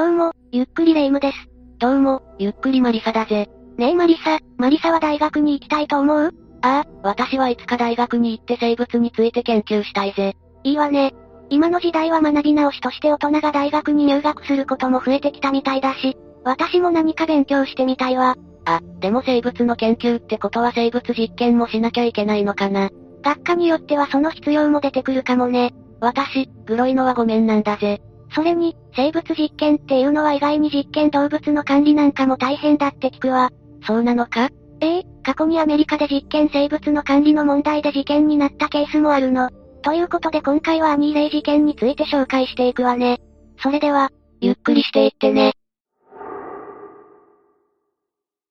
どうも、ゆっくりレ夢ムです。どうも、ゆっくりマリサだぜ。ねえマリサ、マリサは大学に行きたいと思う？ああ、私はいつか大学に行って生物について研究したいぜ。いいわね。今の時代は学び直しとして大人が大学に入学することも増えてきたみたいだし、私も何か勉強してみたいわ。あ、でも生物の研究ってことは生物実験もしなきゃいけないのかな。学科によってはその必要も出てくるかもね。私、グロいのはごめんなんだぜ。それに、生物実験っていうのは意外に実験動物の管理なんかも大変だって聞くわ。そうなのか？ええ過去にアメリカで実験生物の管理の問題で事件になったケースもあるの。ということで今回はアニーレイ事件について紹介していくわね。それでは、ゆっくりしていってね。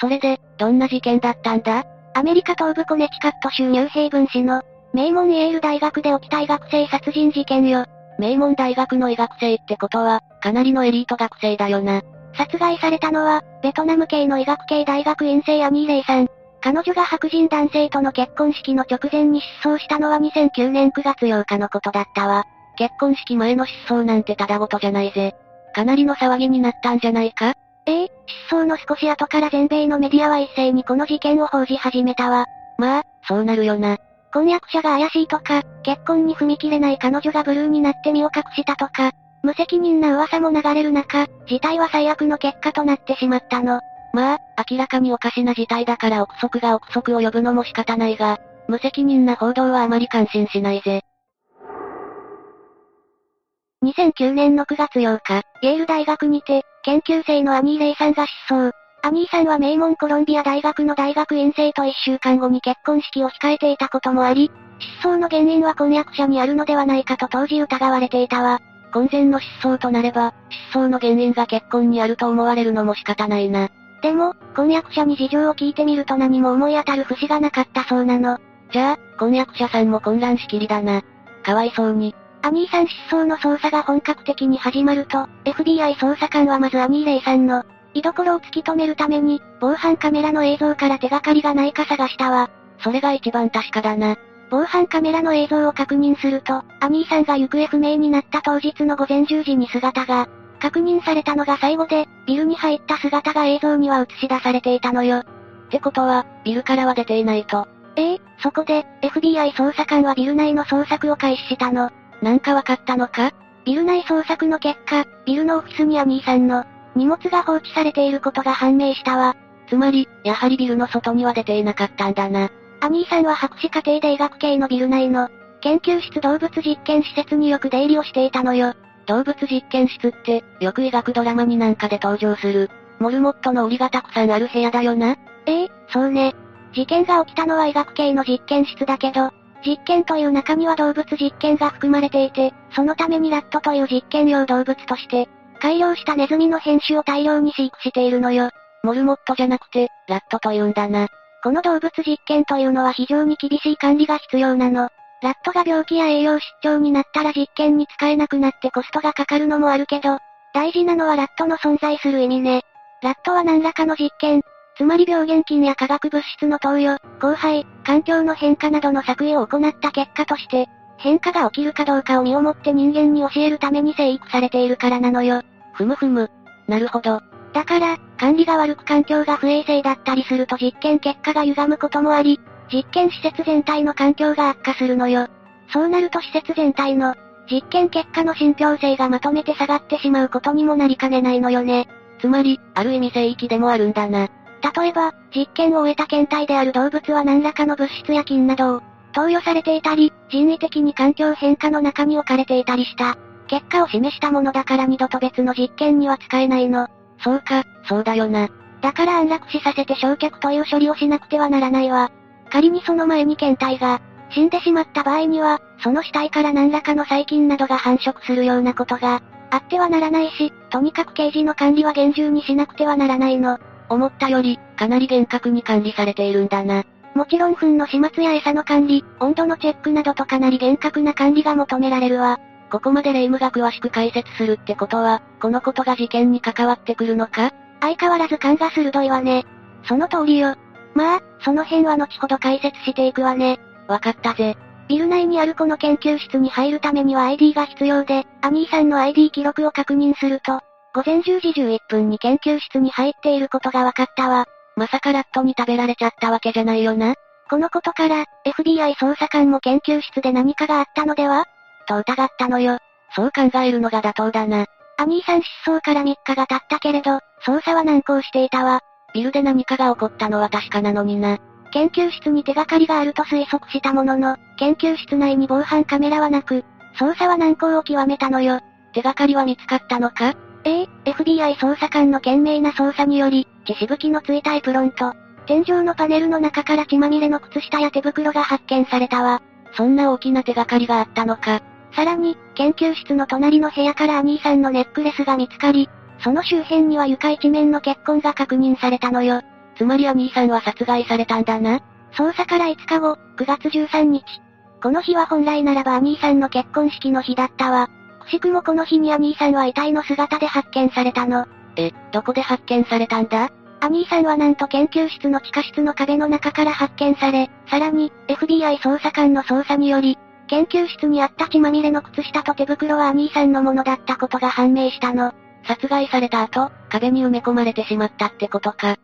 それで、どんな事件だったんだ？アメリカ東部コネチカット州ニューヘイブン市の、名門イェール大学で起きた医学生殺人事件よ。名門大学の医学生ってことは、かなりのエリート学生だよな。殺害されたのは、ベトナム系の医学系大学院生アニーレイさん。彼女が白人男性との結婚式の直前に失踪したのは2009年9月8日のことだったわ。結婚式前の失踪なんてただごとじゃないぜ。かなりの騒ぎになったんじゃないか？ええ失踪の少し後から全米のメディアは一斉にこの事件を報じ始めたわ。まあ、そうなるよな。婚約者が怪しいとか、結婚に踏み切れない彼女がブルーになって身を隠したとか、無責任な噂も流れる中、事態は最悪の結果となってしまったの。まあ、明らかにおかしな事態だから憶測が憶測を呼ぶのも仕方ないが、無責任な報道はあまり感心しないぜ。2009年の9月8日、イェール大学にて、研究生のアニー・レイさんが失踪。アニーさんは名門コロンビア大学の大学院生と1週間後に結婚式を控えていたこともあり、失踪の原因は婚約者にあるのではないかと当時疑われていたわ。婚前の失踪となれば、失踪の原因が結婚にあると思われるのも仕方ないな。でも、婚約者に事情を聞いてみると何も思い当たる節がなかったそうなの。じゃあ、婚約者さんも混乱しきりだな。かわいそうに。アニーさん失踪の捜査が本格的に始まると、FBI 捜査官はまずアニーレイさんの、居所を突き止めるために、防犯カメラの映像から手がかりがないか探したわ。それが一番確かだな。防犯カメラの映像を確認すると、アニーさんが行方不明になった当日の午前10時に姿が、確認されたのが最後で、ビルに入った姿が映像には映し出されていたのよ。ってことは、ビルからは出ていないと。ええそこで、FBI 捜査官はビル内の捜索を開始したの。なんかわかったのか？ビル内捜索の結果、ビルのオフィスにアニーさんの、荷物が放置されていることが判明したわ。つまり、やはりビルの外には出ていなかったんだな。アニーさんは博士課程で医学系のビル内の、研究室動物実験施設によく出入りをしていたのよ。動物実験室って、よく医学ドラマになんかで登場する、モルモットの檻がたくさんある部屋だよな。ええそうね。事件が起きたのは医学系の実験室だけど、実験という中には動物実験が含まれていて、そのためにラットという実験用動物として、改良したネズミの変種を大量に飼育しているのよ。モルモットじゃなくて、ラットと言うんだな。この動物実験というのは非常に厳しい管理が必要なの。ラットが病気や栄養失調になったら実験に使えなくなってコストがかかるのもあるけど、大事なのはラットの存在する意味ね。ラットは何らかの実験、つまり病原菌や化学物質の投与、交配、環境の変化などの作為を行った結果として、変化が起きるかどうかを身をもって人間に教えるために生育されているからなのよ。ふむふむ。なるほど。だから、管理が悪く環境が不衛生だったりすると実験結果が歪むこともあり、実験施設全体の環境が悪化するのよ。そうなると施設全体の、実験結果の信憑性がまとめて下がってしまうことにもなりかねないのよね。つまり、ある意味聖域でもあるんだな。例えば、実験を終えた検体である動物は何らかの物質や菌などを、投与されていたり、人為的に環境変化の中に置かれていたりした。結果を示したものだから二度と別の実験には使えないの。そうか、そうだよな。だから安楽死させて焼却という処理をしなくてはならないわ。仮にその前に検体が、死んでしまった場合には、その死体から何らかの細菌などが繁殖するようなことが、あってはならないし、とにかく刑事の管理は厳重にしなくてはならないの。思ったより、かなり厳格に管理されているんだな。もちろん糞の始末や餌の管理、温度のチェックなどとかなり厳格な管理が求められるわ。ここまで霊夢が詳しく解説するってことは、このことが事件に関わってくるのか？相変わらず勘が鋭いわね。その通りよ。まあ、その辺は後ほど解説していくわね。わかったぜ。ビル内にあるこの研究室に入るためには ID が必要で、アニーさんの ID 記録を確認すると、午前10時11分に研究室に入っていることが分かったわ。まさかラットに食べられちゃったわけじゃないよな？このことから、FBI 捜査官も研究室で何かがあったのでは？と疑ったのよ。そう考えるのが妥当だな。アニーさん失踪から3日が経ったけれど、捜査は難航していたわ。ビルで何かが起こったのは確かなのにな。研究室に手がかりがあると推測したものの、研究室内に防犯カメラはなく、捜査は難航を極めたのよ。手がかりは見つかったのか？ええ、FBI 捜査官の懸命な捜査により、血しぶきのついたエプロンと、天井のパネルの中から血まみれの靴下や手袋が発見されたわ。そんな大きな手がかりがあったのか？さらに、研究室の隣の部屋からアニーさんのネックレスが見つかり、その周辺には床一面の血痕が確認されたのよ。つまりアニーさんは殺害されたんだな。捜査から5日後、9月13日。この日は本来ならばアニーさんの結婚式の日だったわ。くしくもこの日にアニーさんは遺体の姿で発見されたの。え、どこで発見されたんだ？アニーさんはなんと研究室の地下室の壁の中から発見され、さらに、FBI 捜査官の捜査により、研究室にあった血まみれの靴下と手袋はアニーさんのものだったことが判明したの。殺害された後、壁に埋め込まれてしまったってことか。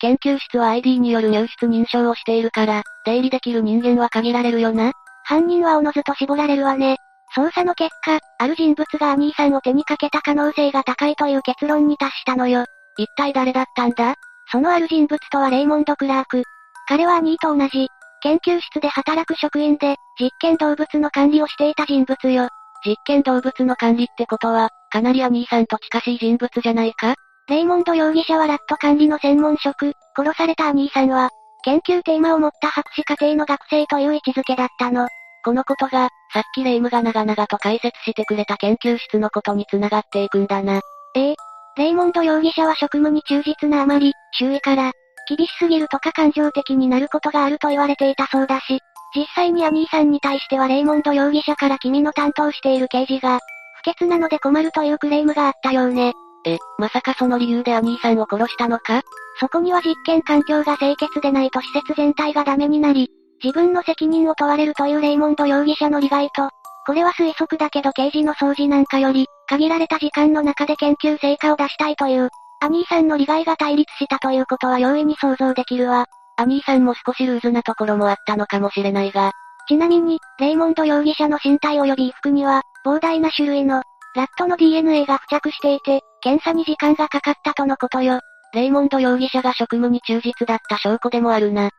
研究室は ID による入室認証をしているから、出入りできる人間は限られるよな。犯人はおのずと絞られるわね。捜査の結果、ある人物がアニーさんを手にかけた可能性が高いという結論に達したのよ。一体誰だったんだ？そのある人物とはレイモンド・クラーク。彼はアニーと同じ、研究室で働く職員で、実験動物の管理をしていた人物よ。実験動物の管理ってことは、かなりアニーさんと近しい人物じゃないか？レイモンド容疑者はラット管理の専門職、殺されたアニーさんは、研究テーマを持った博士課程の学生という位置づけだったの。このことが、さっきレイムが長々と解説してくれた研究室のことに繋がっていくんだな。ええ。レイモンド容疑者は職務に忠実なあまり、周囲から、厳しすぎるとか感情的になることがあると言われていたそうだし、実際にアニーさんに対してはレイモンド容疑者から君の担当している刑事が、不潔なので困るというクレームがあったようね。え、まさかその理由でアニーさんを殺したのか？そこには実験環境が清潔でないと施設全体がダメになり、自分の責任を問われるというレイモンド容疑者の利害と、これは推測だけど刑事の掃除なんかより、限られた時間の中で研究成果を出したいという、アニーさんの利害が対立したということは容易に想像できるわ。アニーさんも少しルーズなところもあったのかもしれないが。ちなみに、レイモンド容疑者の身体及び衣服には、膨大な種類の、ラットの DNA が付着していて、検査に時間がかかったとのことよ。レイモンド容疑者が職務に忠実だった証拠でもあるな。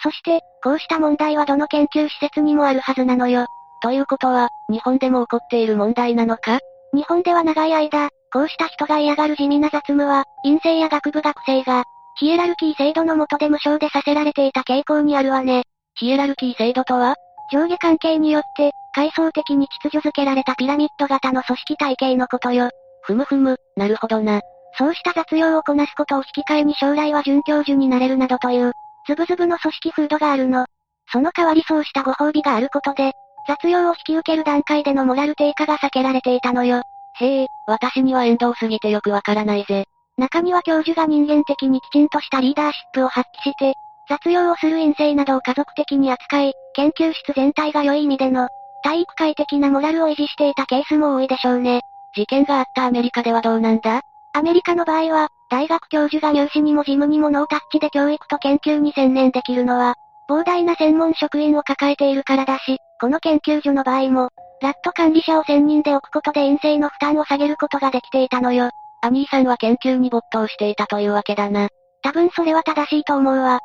そして、こうした問題はどの研究施設にもあるはずなのよ。ということは、日本でも起こっている問題なのか？日本では長い間、こうした人が嫌がる地味な雑務は、院生や学部学生が、ヒエラルキー制度の下で無償でさせられていた傾向にあるわね。ヒエラルキー制度とは上下関係によって、階層的に秩序づけられたピラミッド型の組織体系のことよ。ふむふむ、なるほどな。そうした雑用をこなすことを引き換えに将来は准教授になれるなどという、ズブズブの組織風土があるの。その代わりそうしたご褒美があることで、雑用を引き受ける段階でのモラル低下が避けられていたのよ。へえ、私には縁遠すぎてよくわからないぜ。中には教授が人間的にきちんとしたリーダーシップを発揮して、雑用をする院生などを家族的に扱い、研究室全体が良い意味での、体育会的なモラルを維持していたケースも多いでしょうね。事件があったアメリカではどうなんだ？アメリカの場合は、大学教授が入試にも事務にもノータッチで教育と研究に専念できるのは、膨大な専門職員を抱えているからだし、この研究所の場合も、ラット管理者を専任で置くことで陰性の負担を下げることができていたのよ。アニーさんは研究に没頭していたというわけだな。多分それは正しいと思うわ。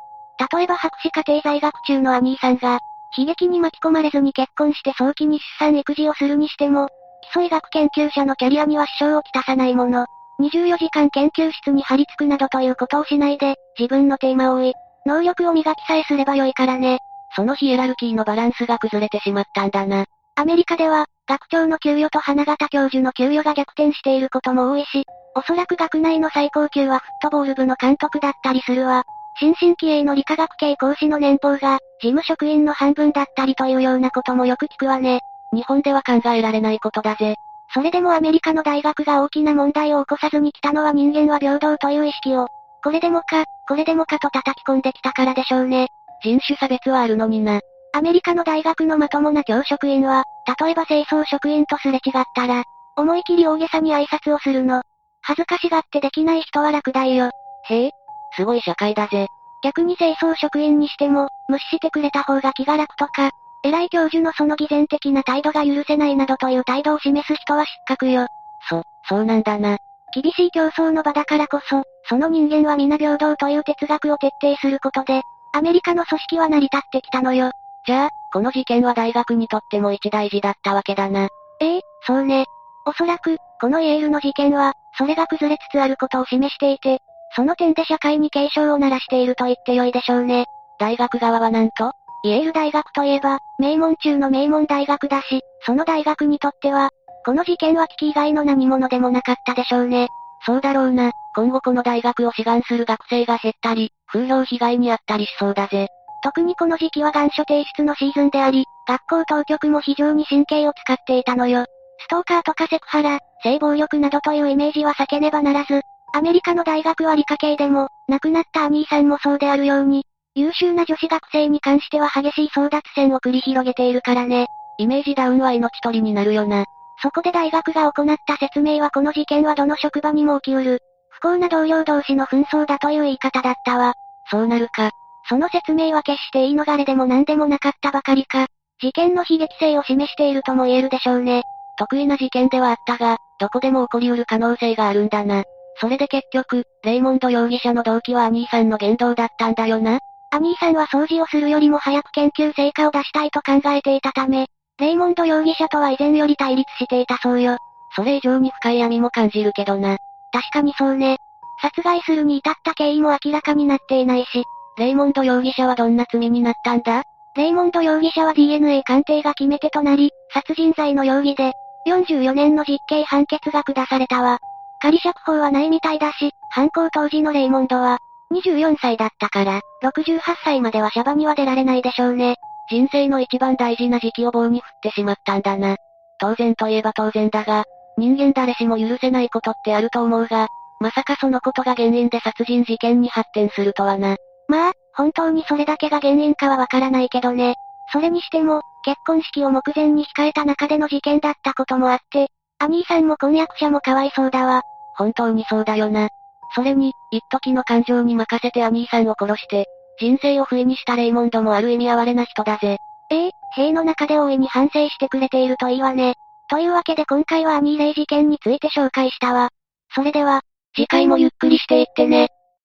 例えば博士課程在学中のアニーさんが、悲劇に巻き込まれずに結婚して早期に出産育児をするにしても、基礎医学研究者のキャリアには支障をきたさないもの。24時間研究室に張り付くなどということをしないで、自分のテーマを追い、能力を磨きさえすればよいからね。そのヒエラルキーのバランスが崩れてしまったんだな。アメリカでは、学長の給与と花形教授の給与が逆転していることも多いし、おそらく学内の最高級はフットボール部の監督だったりするわ。新進気鋭の理化学系講師の年俸が、事務職員の半分だったりというようなこともよく聞くわね。日本では考えられないことだぜ。それでもアメリカの大学が大きな問題を起こさずに来たのは人間は平等という意識を、これでもか、これでもかと叩き込んできたからでしょうね。人種差別はあるのにな。アメリカの大学のまともな教職員は、例えば清掃職員とすれ違ったら、思い切り大げさに挨拶をするの。恥ずかしがってできない人は落第よ。へえ、すごい社会だぜ。逆に清掃職員にしても、無視してくれた方が気が楽とか、偉い教授のその偽善的な態度が許せないなどという態度を示す人は失格よ。そ、そうなんだな。厳しい競争の場だからこそ、その人間は皆平等という哲学を徹底することで、アメリカの組織は成り立ってきたのよ。じゃあ、この事件は大学にとっても一大事だったわけだな。ええそうね。おそらく、このイエールの事件は、それが崩れつつあることを示していて、その点で社会に警鐘を鳴らしていると言ってよいでしょうね。大学側はなんと？イエール大学といえば、名門中の名門大学だし、その大学にとっては、この事件は危機以外の何者でもなかったでしょうね。そうだろうな。今後この大学を志願する学生が減ったり、風評被害に遭ったりしそうだぜ。特にこの時期は願書提出のシーズンであり、学校当局も非常に神経を使っていたのよ。ストーカーとかセクハラ、性暴力などというイメージは避けねばならず、アメリカの大学は理科系でも、亡くなったアニーさんもそうであるように、優秀な女子学生に関しては激しい争奪戦を繰り広げているからね。イメージダウンは命取りになるよな。そこで大学が行った説明はこの事件はどの職場にも起きうる。不幸な同僚同士の紛争だという言い方だったわ。そうなるか。その説明は決して言い逃れでも何でもなかったばかりか、事件の悲劇性を示しているとも言えるでしょうね。得意な事件ではあったが、どこでも起こりうる可能性があるんだな。それで結局、レイモンド容疑者の動機はアニーさんの言動だったんだよな。アニーさんは掃除をするよりも早く研究成果を出したいと考えていたため、レイモンド容疑者とは以前より対立していたそうよ。それ以上に深い闇も感じるけどな。確かにそうね。殺害するに至った経緯も明らかになっていないし、レイモンド容疑者はどんな罪になったんだ？レイモンド容疑者は DNA 鑑定が決め手となり、殺人罪の容疑で、44年の実刑判決が下されたわ。仮釈放はないみたいだし、犯行当時のレイモンドは、24歳だったから、68歳まではシャバには出られないでしょうね。人生の一番大事な時期を棒に振ってしまったんだな。当然といえば当然だが、人間誰しも許せないことってあると思うが、まさかそのことが原因で殺人事件に発展するとはな。まあ、本当にそれだけが原因かはわからないけどね。それにしても、結婚式を目前に控えた中での事件だったこともあって、アニーさんも婚約者もかわいそうだわ。本当にそうだよな。それに、一時の感情に任せてアニーさんを殺して、人生を不意にしたレイモンドもある意味哀れな人だぜ。ええ塀の中で大いに反省してくれているといいわね。というわけで今回はアニーレイ事件について紹介したわ。それでは、次回もゆっくりしていってね。